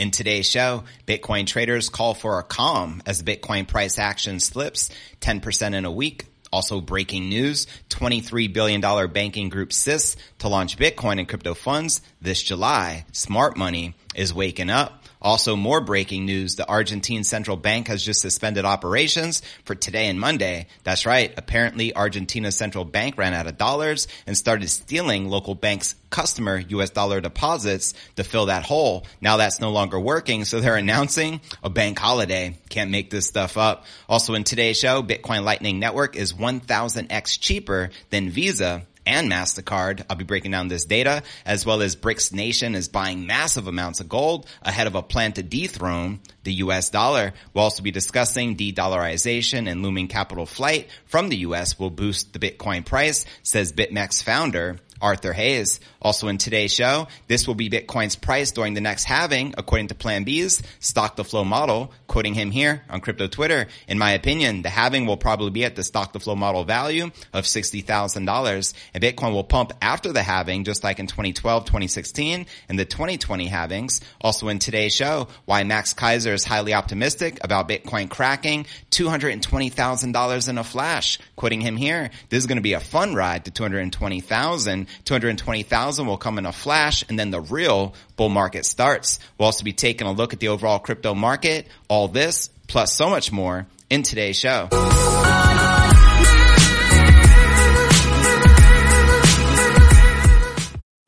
In today's show, Bitcoin traders call for a calm as Bitcoin price action slips 10% in a week. Also breaking news, $23 billion banking group CIS to launch Bitcoin and crypto funds this July. Smart money is waking up. Also, more breaking news. The Argentine Central Bank has just suspended operations for today and Monday. That's right. Apparently, Argentina's central bank ran out of dollars and started stealing local banks' customer US dollar deposits to fill that hole. Now that's no longer working. So they're announcing a bank holiday. Can't make this stuff up. Also in today's show, Bitcoin Lightning Network is 1000x cheaper than Visa and MasterCard. I'll be breaking down this data as well as BRICS Nation is buying massive amounts of gold ahead of a plan to dethrone the US dollar. We'll also be discussing de-dollarization and looming capital flight from the US will boost the Bitcoin price, says BitMEX founder Arthur Hayes. Also in today's show, this will be Bitcoin's price during the next halving, according to Plan B's stock to flow model, quoting him here on crypto Twitter. In my opinion, the halving will probably be at the stock to flow model value of $60,000 and Bitcoin will pump after the halving, just like in 2012, 2016 and the 2020 halvings. Also in today's show, why Max Keiser is highly optimistic about Bitcoin cracking $220,000 in a flash, quoting him here. This is going to be a fun ride to 220,000 220,000 will come in a flash and then the real bull market starts. We'll also be taking a look at the overall crypto market, all this plus so much more in today's show.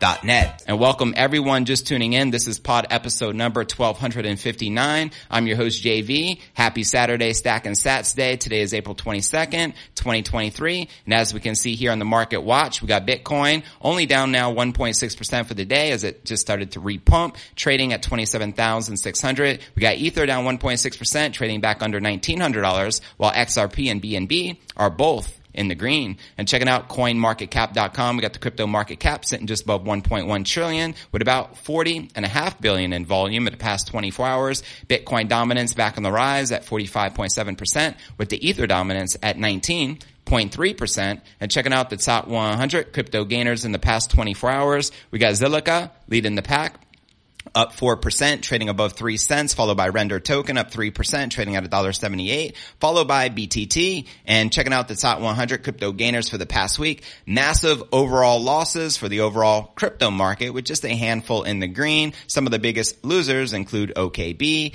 alerts.net. And welcome everyone just tuning in. This is pod episode number 1259. I'm your host JV. Happy Saturday Stack and Sats Day. Today is April 22nd, 2023. And as we can see here on the market watch, we got Bitcoin only down now 1.6% for the day as it just started to re pump, trading at 27,600. We got Ether down 1.6%, trading back under $1,900, while XRP and BNB are both in the green. And checking out coinmarketcap.com, we got the crypto market cap sitting just above 1.1 trillion with about 40 and a half billion in volume in the past 24 hours. Bitcoin dominance back on the rise at 45.7% with the Ether dominance at 19. 0.3% and checking out the top 100 crypto gainers in the past 24 hours. We got Zilliqa leading the pack up 4%, trading above 3 cents, followed by Render Token up 3%, trading at $1.78, followed by BTT. And checking out the top 100 crypto gainers for the past week, massive overall losses for the overall crypto market with just a handful in the green. Some of the biggest losers include OKB,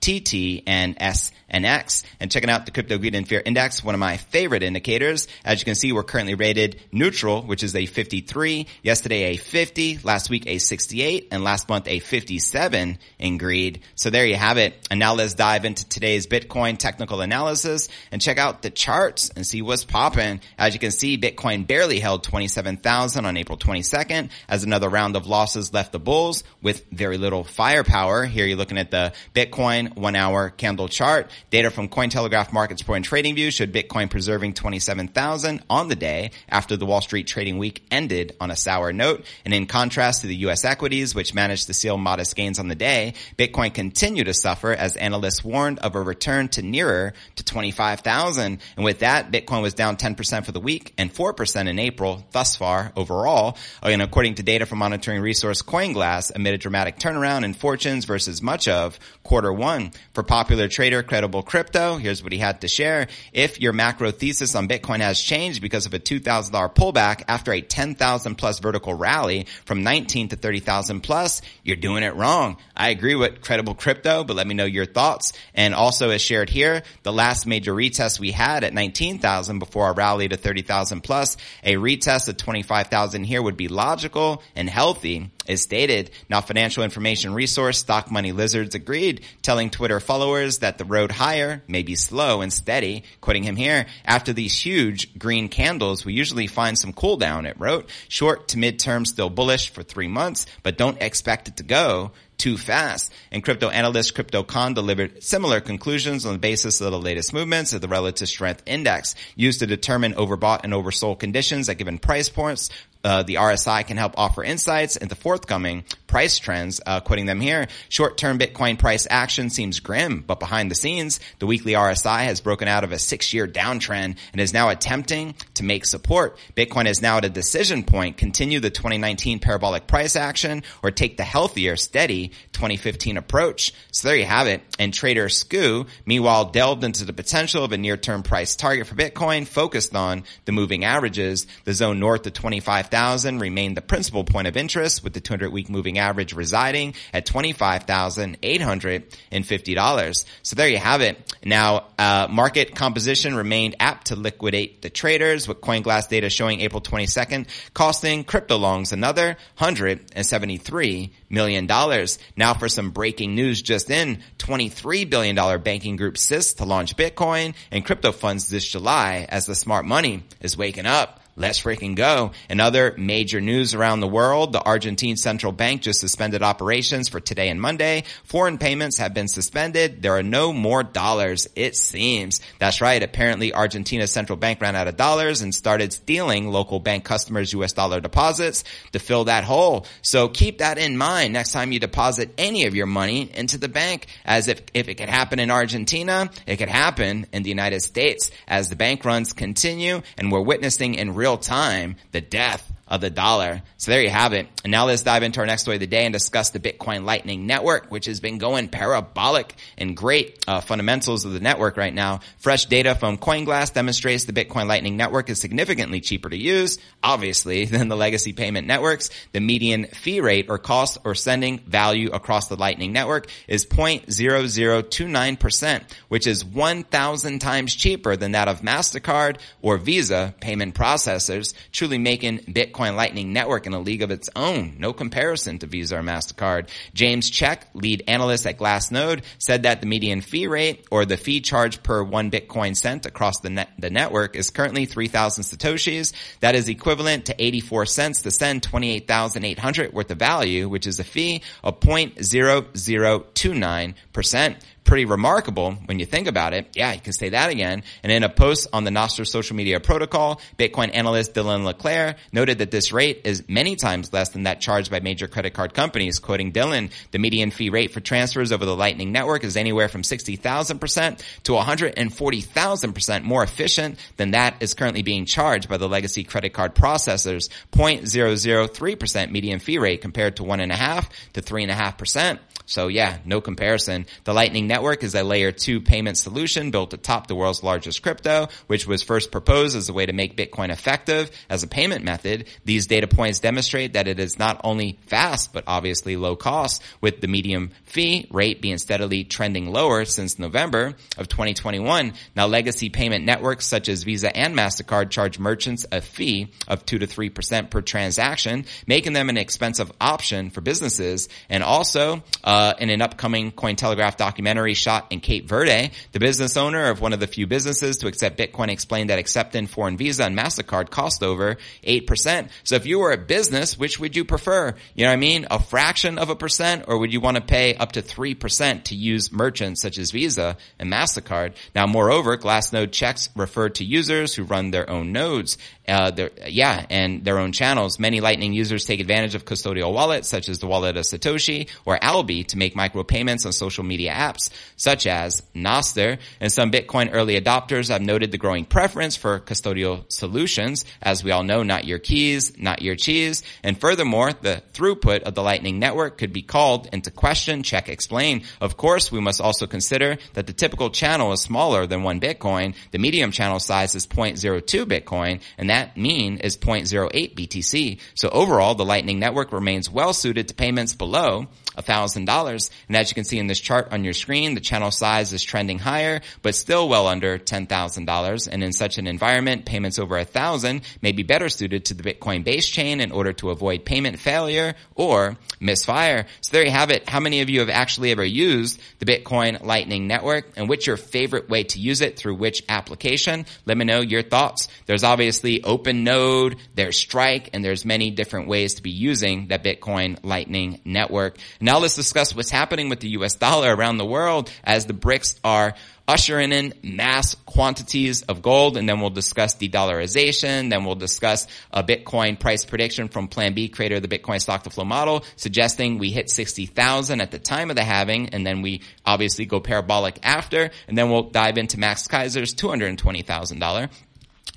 FTT, and S and X and checking out the crypto greed and fear index, one of my favorite indicators. As you can see, we're currently rated neutral, which is a 53, yesterday a 50, last week a 68, and last month a 57 in greed. So there you have it. And now let's dive into today's Bitcoin technical analysis and check out the charts and see what's popping. As you can see, Bitcoin barely held 27,000 on April 22nd as another round of losses left the bulls with very little firepower. Here you're looking at the Bitcoin one hour candle chart. Data from Cointelegraph Markets Pro and TradingView showed Bitcoin preserving 27,000 on the day after the Wall Street trading week ended on a sour note. And in contrast to the U.S. equities, which managed to seal modest gains on the day, Bitcoin continued to suffer as analysts warned of a return to nearer to 25,000. And with that, Bitcoin was down 10% for the week and 4% in April thus far overall. And according to data from monitoring resource CoinGlass, amid a dramatic turnaround in fortunes versus much of quarter one. For popular trader credible crypto, here's what he had to share. If your macro thesis on Bitcoin has changed because of a $2,000 pullback after a 10,000 plus vertical rally from 19 to 30,000 plus, you're doing it wrong. I agree with credible crypto, but let me know your thoughts. And also as shared here, the last major retest we had at 19,000 before our rally to 30,000 plus, a retest of 25,000 here would be logical and healthy is stated. Now financial information resource Stock Money Lizards agreed, telling Twitter followers that the road higher may be slow and steady. Quoting him here, after these huge green candles, we usually find some cool down, it wrote. Short to midterm still bullish for three months, but don't expect it to go too fast. And crypto analyst CryptoCon delivered similar conclusions on the basis of the latest movements of the relative strength index used to determine overbought and oversold conditions at given price points uh, the RSI can help offer insights into forthcoming price trends. Uh, quoting them here, short-term Bitcoin price action seems grim, but behind the scenes, the weekly RSI has broken out of a six-year downtrend and is now attempting to make support. Bitcoin is now at a decision point. Continue the 2019 parabolic price action or take the healthier, steady 2015 approach. So there you have it. And trader Skew, meanwhile, delved into the potential of a near-term price target for Bitcoin, focused on the moving averages. The zone north of 25,000 remained the principal point of interest, with the 200-week moving average residing at $25,850. So there you have it. Now, uh, market composition remained apt to liquidate the traders, with CoinGlass data showing April 22nd costing crypto longs another 173 million dollars. Now for some breaking news just in, $23 billion banking group CIS to launch Bitcoin and crypto funds this July as the smart money is waking up. Let's freaking go. And other major news around the world, the Argentine Central Bank just suspended operations for today and Monday. Foreign payments have been suspended. There are no more dollars, it seems. That's right. Apparently Argentina's central bank ran out of dollars and started stealing local bank customers' US dollar deposits to fill that hole. So keep that in mind next time you deposit any of your money into the bank as if, if it could happen in Argentina, it could happen in the United States as the bank runs continue and we're witnessing in real real time the death of the dollar. So there you have it. And now let's dive into our next story of the day and discuss the Bitcoin Lightning Network, which has been going parabolic and great uh, fundamentals of the network right now. Fresh data from CoinGlass demonstrates the Bitcoin Lightning Network is significantly cheaper to use, obviously, than the legacy payment networks. The median fee rate or cost or sending value across the Lightning Network is 0.0029%, which is 1,000 times cheaper than that of MasterCard or Visa payment processors, truly making Bitcoin Bitcoin Lightning Network in a league of its own. No comparison to Visa or MasterCard. James Check, lead analyst at Glassnode, said that the median fee rate or the fee charged per one Bitcoin sent across the net, the network is currently 3,000 Satoshis. That is equivalent to 84 cents to send 28,800 worth of value, which is a fee of 0.0029% pretty remarkable when you think about it. Yeah, you can say that again. And in a post on the Nostr social media protocol, Bitcoin analyst Dylan LeClaire noted that this rate is many times less than that charged by major credit card companies. Quoting Dylan, the median fee rate for transfers over the Lightning Network is anywhere from 60,000% to 140,000% more efficient than that is currently being charged by the legacy credit card processors. 0.003% median fee rate compared to one and a half to three and a half percent. So yeah, no comparison. The Lightning Network is a layer two payment solution built atop the world's largest crypto, which was first proposed as a way to make Bitcoin effective as a payment method. These data points demonstrate that it is not only fast, but obviously low cost with the medium fee rate being steadily trending lower since November of 2021. Now legacy payment networks such as Visa and MasterCard charge merchants a fee of 2 to 3% per transaction, making them an expensive option for businesses and also uh, in an upcoming Cointelegraph documentary shot in Cape Verde. The business owner of one of the few businesses to accept Bitcoin explained that accepting foreign Visa and MasterCard cost over 8%. So if you were a business, which would you prefer? You know what I mean? A fraction of a percent or would you want to pay up to 3% to use merchants such as Visa and MasterCard? Now, moreover, Glassnode Check's refer to users who run their own nodes uh, yeah, and their own channels. Many Lightning users take advantage of custodial wallets such as the wallet of Satoshi or Alby to make micropayments on social media apps such as Nostr. And some Bitcoin early adopters have noted the growing preference for custodial solutions. As we all know, not your keys, not your cheese. And furthermore, the throughput of the Lightning network could be called into question, check, explain. Of course, we must also consider that the typical channel is smaller than one Bitcoin. The medium channel size is 0.02 Bitcoin and that mean is 0.08 BTC. So overall, the Lightning Network remains well suited to payments below $1,000. And as you can see in this chart on your screen, the channel size is trending higher, but still well under $10,000. And in such an environment, payments over 1,000 may be better suited to the Bitcoin base chain in order to avoid payment failure or misfire. So there you have it. How many of you have actually ever used the Bitcoin Lightning Network and what's your favorite way to use it through which application? Let me know your thoughts. There's obviously OpenNode, there's Strike, and there's many different ways to be using that Bitcoin Lightning Network. Now let's discuss what's happening with the US dollar around the world as the BRICS are ushering in mass quantities of gold, and then we'll discuss de-dollarization. Then we'll discuss a Bitcoin price prediction from Plan B, creator of the Bitcoin stock to flow model, suggesting we hit 60,000 at the time of the halving, and then we obviously go parabolic after, and then we'll dive into Max Keiser's $220,000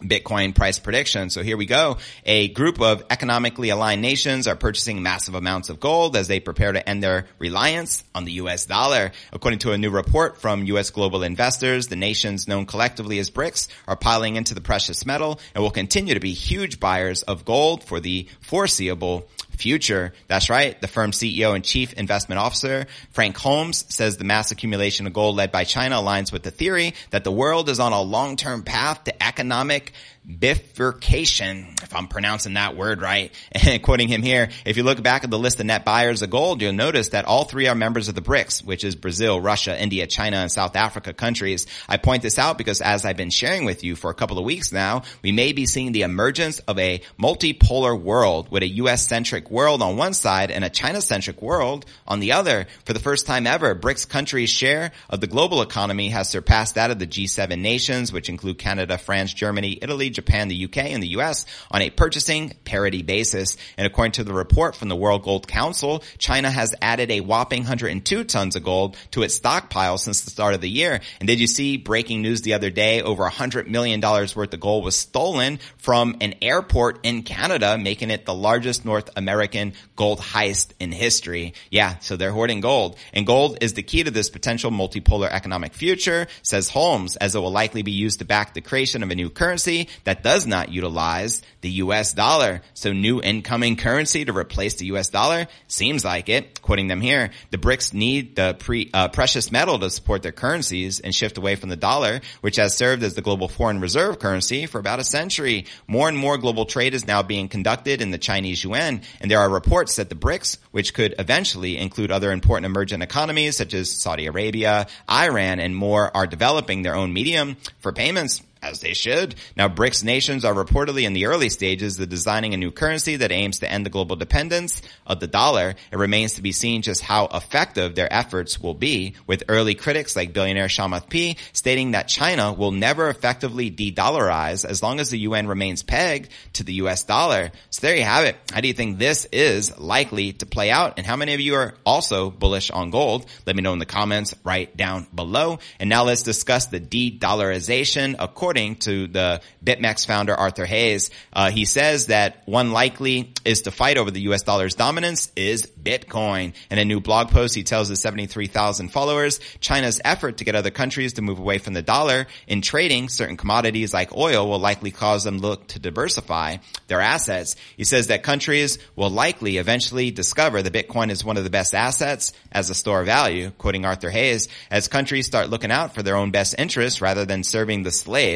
Bitcoin price prediction. So here we go. A group of economically aligned nations are purchasing massive amounts of gold as they prepare to end their reliance on the US dollar. According to a new report from US global investors, the nations known collectively as BRICS are piling into the precious metal and will continue to be huge buyers of gold for the foreseeable future. That's right. The firm's CEO and chief investment officer, Frank Holmes, says the mass accumulation of gold led by China aligns with the theory that the world is on a long-term path to economic bifurcation, if I'm pronouncing that word right, and quoting him here, if you look back at the list of net buyers of gold, you'll notice that all three are members of the BRICS, which is Brazil, Russia, India, China, and South Africa countries. I point this out because as I've been sharing with you for a couple of weeks now, we may be seeing the emergence of a multipolar world with a US-centric world on one side and a China-centric world on the other. For the first time ever, BRICS countries' share of the global economy has surpassed that of the G7 nations, which include Canada, France, Germany, Italy, Japan, the UK, and the US on a purchasing parity basis. And according to the report from the World Gold Council, China has added a whopping 102 tons of gold to its stockpile since the start of the year. And did you see breaking news the other day? Over $100 million worth of gold was stolen from an airport in Canada, making it the largest North American gold heist in history. Yeah, so they're hoarding gold. And gold is the key to this potential multipolar economic future, says Holmes, as it will likely be used to back the creation of a new currency that does not utilize the US dollar. So new incoming currency to replace the US dollar? Seems like it. Quoting them here, the BRICS need the pre, uh, precious metal to support their currencies and shift away from the dollar, which has served as the global foreign reserve currency for about a century. More and more global trade is now being conducted in the Chinese yuan, and there are reports that the BRICS, which could eventually include other important emergent economies such as Saudi Arabia, Iran, and more, are developing their own medium for payments as they should. Now, BRICS nations are reportedly in the early stages of designing a new currency that aims to end the global dependence of the dollar. It remains to be seen just how effective their efforts will be, with early critics like billionaire Chamath P stating that China will never effectively de-dollarize as long as the yuan remains pegged to the US dollar. So there you have it. How do you think this is likely to play out? And how many of you are also bullish on gold? Let me know in the comments right down below. And now let's discuss the de-dollarization according according to the BitMEX founder Arthur Hayes, uh, he says that one likely is to fight over the U.S. dollar's dominance is Bitcoin. In a new blog post, he tells his 73,000 followers China's effort to get other countries to move away from the dollar in trading certain commodities like oil will likely cause them look to diversify their assets. He says that countries will likely eventually discover that Bitcoin is one of the best assets as a store of value, quoting Arthur Hayes, as countries start looking out for their own best interests rather than serving the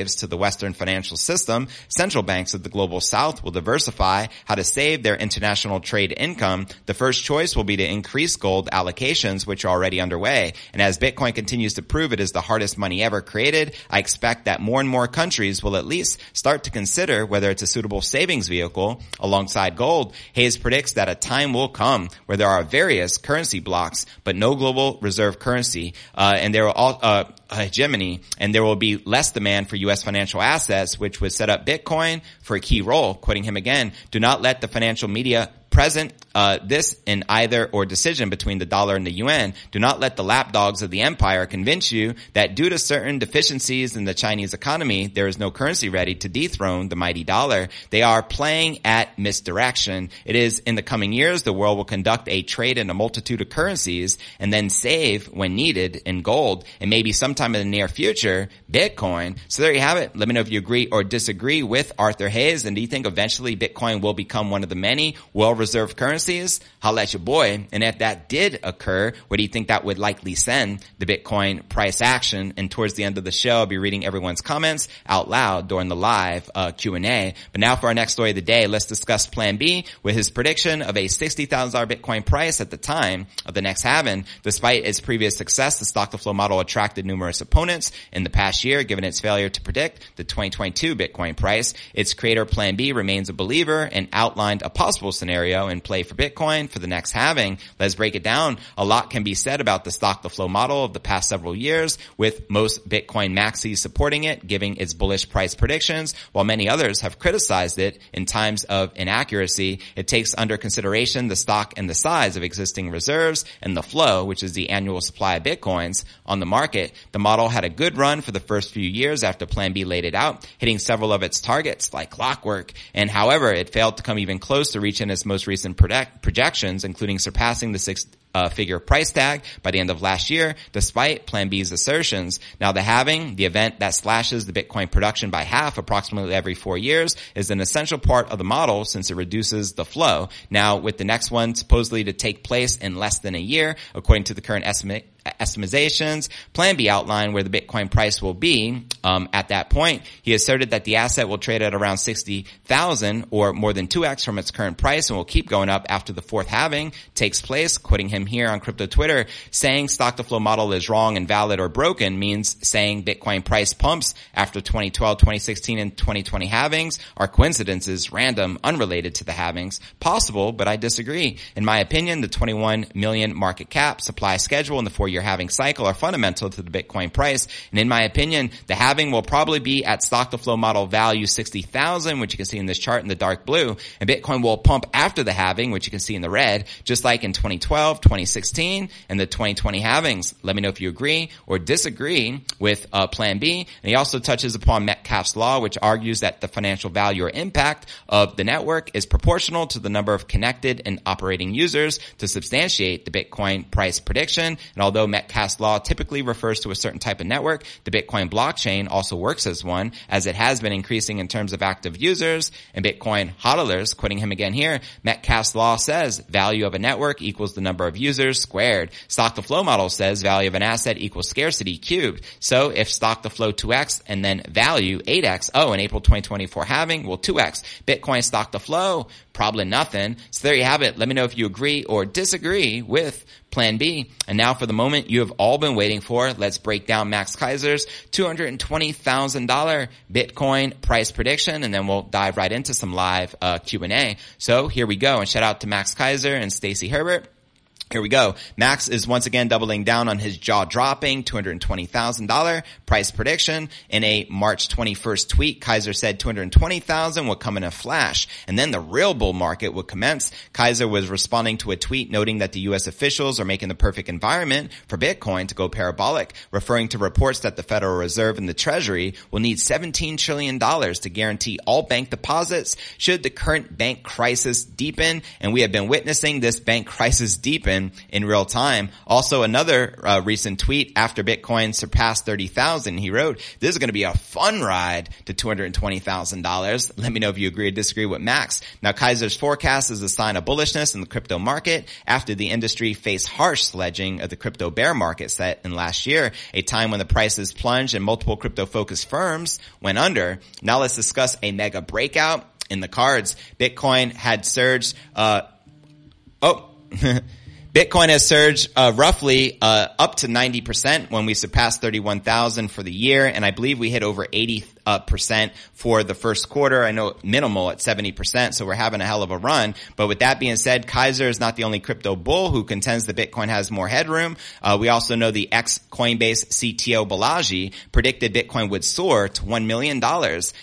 slaves to the Western financial system, central banks of the global south will diversify how to save their international trade income. The first choice will be to increase gold allocations, which are already underway. And as Bitcoin continues to prove it is the hardest money ever created, I expect that more and more countries will at least start to consider whether it's a suitable savings vehicle alongside gold. Hayes predicts that a time will come where there are various currency blocks, but no global reserve currency, uh, and there will all, uh, hegemony and there will be less demand for U.S. financial assets, which would set up Bitcoin for a key role. Quoting him again, do not let the financial media present uh, this in either or decision between the dollar and the yuan. Do not let the lapdogs of the empire convince you that due to certain deficiencies in the Chinese economy, there is no currency ready to dethrone the mighty dollar. They are playing at misdirection. It is in the coming years the world will conduct a trade in a multitude of currencies and then save when needed in gold and maybe sometime in the near future Bitcoin. So there you have it. Let me know if you agree or disagree with Arthur Hayes and do you think eventually Bitcoin will become one of the many well-reserved currencies currencies, holla at your boy. And if that did occur, where do you think that would likely send the Bitcoin price action? And towards the end of the show, I'll be reading everyone's comments out loud during the live uh, Q&A. But now for our next story of the day, let's discuss Plan B with his prediction of a $60,000 Bitcoin price at the time of the next halving. Despite its previous success, the stock to flow model attracted numerous opponents in the past year, given its failure to predict the 2022 Bitcoin price. Its creator Plan B remains a believer and outlined a possible scenario portfolio in play for Bitcoin for the next halving. Let's break it down. A lot can be said about the stock to flow model of the past several years with most Bitcoin maxis supporting it, giving its bullish price predictions, while many others have criticized it in times of inaccuracy. It takes under consideration the stock and the size of existing reserves and the flow, which is the annual supply of Bitcoins on the market. The model had a good run for the first few years after Plan B laid it out, hitting several of its targets like clockwork. And however, it failed to come even close to reaching its most recent projections, including surpassing the six uh, figure price tag by the end of last year, despite Plan B's assertions. Now the halving, the event that slashes the Bitcoin production by half approximately every four years, is an essential part of the model since it reduces the flow. Now with the next one supposedly to take place in less than a year, according to the current estimate, estimations. Plan B outlined where the Bitcoin price will be um, at that point. He asserted that the asset will trade at around 60,000 or more than 2x from its current price and will keep going up after the fourth halving takes place. Quoting him here on crypto Twitter, saying stock to flow model is wrong, and invalid, or broken means saying Bitcoin price pumps after 2012, 2016, and 2020 halvings are coincidences, random, unrelated to the halvings. Possible, but I disagree. In my opinion, the 21 million market cap supply schedule in the four year halving cycle are fundamental to the Bitcoin price. And in my opinion, the halving will probably be at stock to flow model value 60,000, which you can see in this chart in the dark blue. And Bitcoin will pump after the halving, which you can see in the red, just like in 2012, 2016, and the 2020 halvings. Let me know if you agree or disagree with uh, Plan B. And he also touches upon Metcalfe's law, which argues that the financial value or impact of the network is proportional to the number of connected and operating users to substantiate the Bitcoin price prediction. And although Metcalfe's law typically refers to a certain type of network, the Bitcoin blockchain also works as one, as it has been increasing in terms of active users and Bitcoin hodlers, quoting him again here, Metcalfe's law says value of a network equals the number of users squared. Stock to flow model says value of an asset equals scarcity cubed. So if stock to flow 2x and then value 8x, oh, in April 2024 halving, well 2x. Bitcoin stock to flow, probably nothing. So there you have it. Let me know if you agree or disagree with plan B. And now for the moment you have all been waiting for, let's break down Max Keiser's $220,000 Bitcoin price prediction and then we'll dive right into some live uh, Q&A. So here we go and shout out to Max Keiser and Stacy Herbert. Here we go. Max is once again doubling down on his jaw-dropping $220,000 price prediction. In a March 21st tweet, Keiser said 220,000 would come in a flash, and then the real bull market would commence. Keiser was responding to a tweet noting that the U.S. officials are making the perfect environment for Bitcoin to go parabolic, referring to reports that the Federal Reserve and the Treasury will need $17 trillion to guarantee all bank deposits should the current bank crisis deepen, and we have been witnessing this bank crisis deepen in, in real time. Also, another uh, recent tweet after Bitcoin surpassed 30,000, he wrote, this is going to be a fun ride to $220,000. Let me know if you agree or disagree with Max. Now, Keiser's forecast is a sign of bullishness in the crypto market after the industry faced harsh sledging of the crypto bear market set in last year, a time when the prices plunged and multiple crypto focused firms went under. Now let's discuss a mega breakout in the cards. Bitcoin had surged, uh, oh, Bitcoin has surged uh, roughly uh, up to 90% when we surpassed 31,000 for the year, and I believe we hit over 80 uh, percent for the first quarter. I know minimal at 70%, so we're having a hell of a run. But with that being said, Keiser is not the only crypto bull who contends that Bitcoin has more headroom. Uh, we also know the ex-Coinbase CTO Balaji predicted Bitcoin would soar to $1 million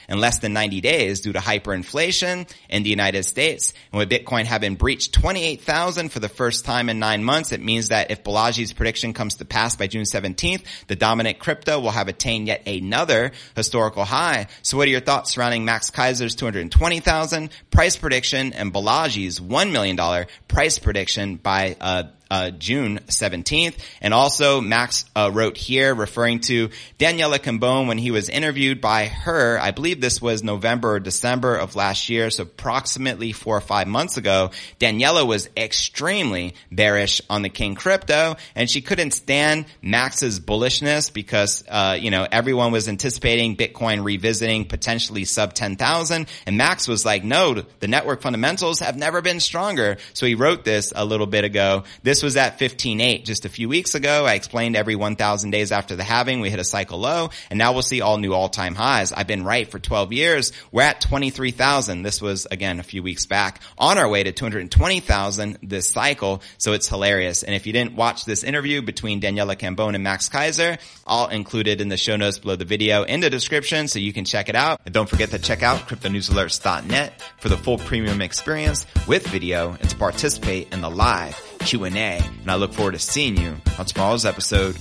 in less than 90 days due to hyperinflation in the United States. And with Bitcoin having breached 28,000 for the first time in nine months, it means that if Balaji's prediction comes to pass by June 17th, the dominant crypto will have attained yet another historical high. So what are your thoughts surrounding Max Keiser's 220,000 price prediction and Balaji's $1 million price prediction by, uh, uh, June 17th. And also Max uh, wrote here referring to Daniela Cambone when he was interviewed by her. I believe this was November or December of last year, so approximately four or five months ago. Daniela was extremely bearish on the King crypto, and she couldn't stand Max's bullishness because uh, you know everyone was anticipating Bitcoin revisiting potentially sub 10,000, and Max was like, "No, the network fundamentals have never been stronger." So he wrote this a little bit ago. This this was at 15.8 just a few weeks ago. I explained every 1,000 days after the halving, we hit a cycle low and now we'll see all new all-time highs. I've been right for 12 years. We're at 23,000. This was again a few weeks back on our way to 220,000 this cycle. So it's hilarious. And if you didn't watch this interview between Daniela Cambone and Max Keiser, I'll include it in the show notes below the video in the description so you can check it out. And don't forget to check out cryptonewsalerts.net for the full premium experience with video and to participate in the live Q&A. And I look forward to seeing you on tomorrow's episode.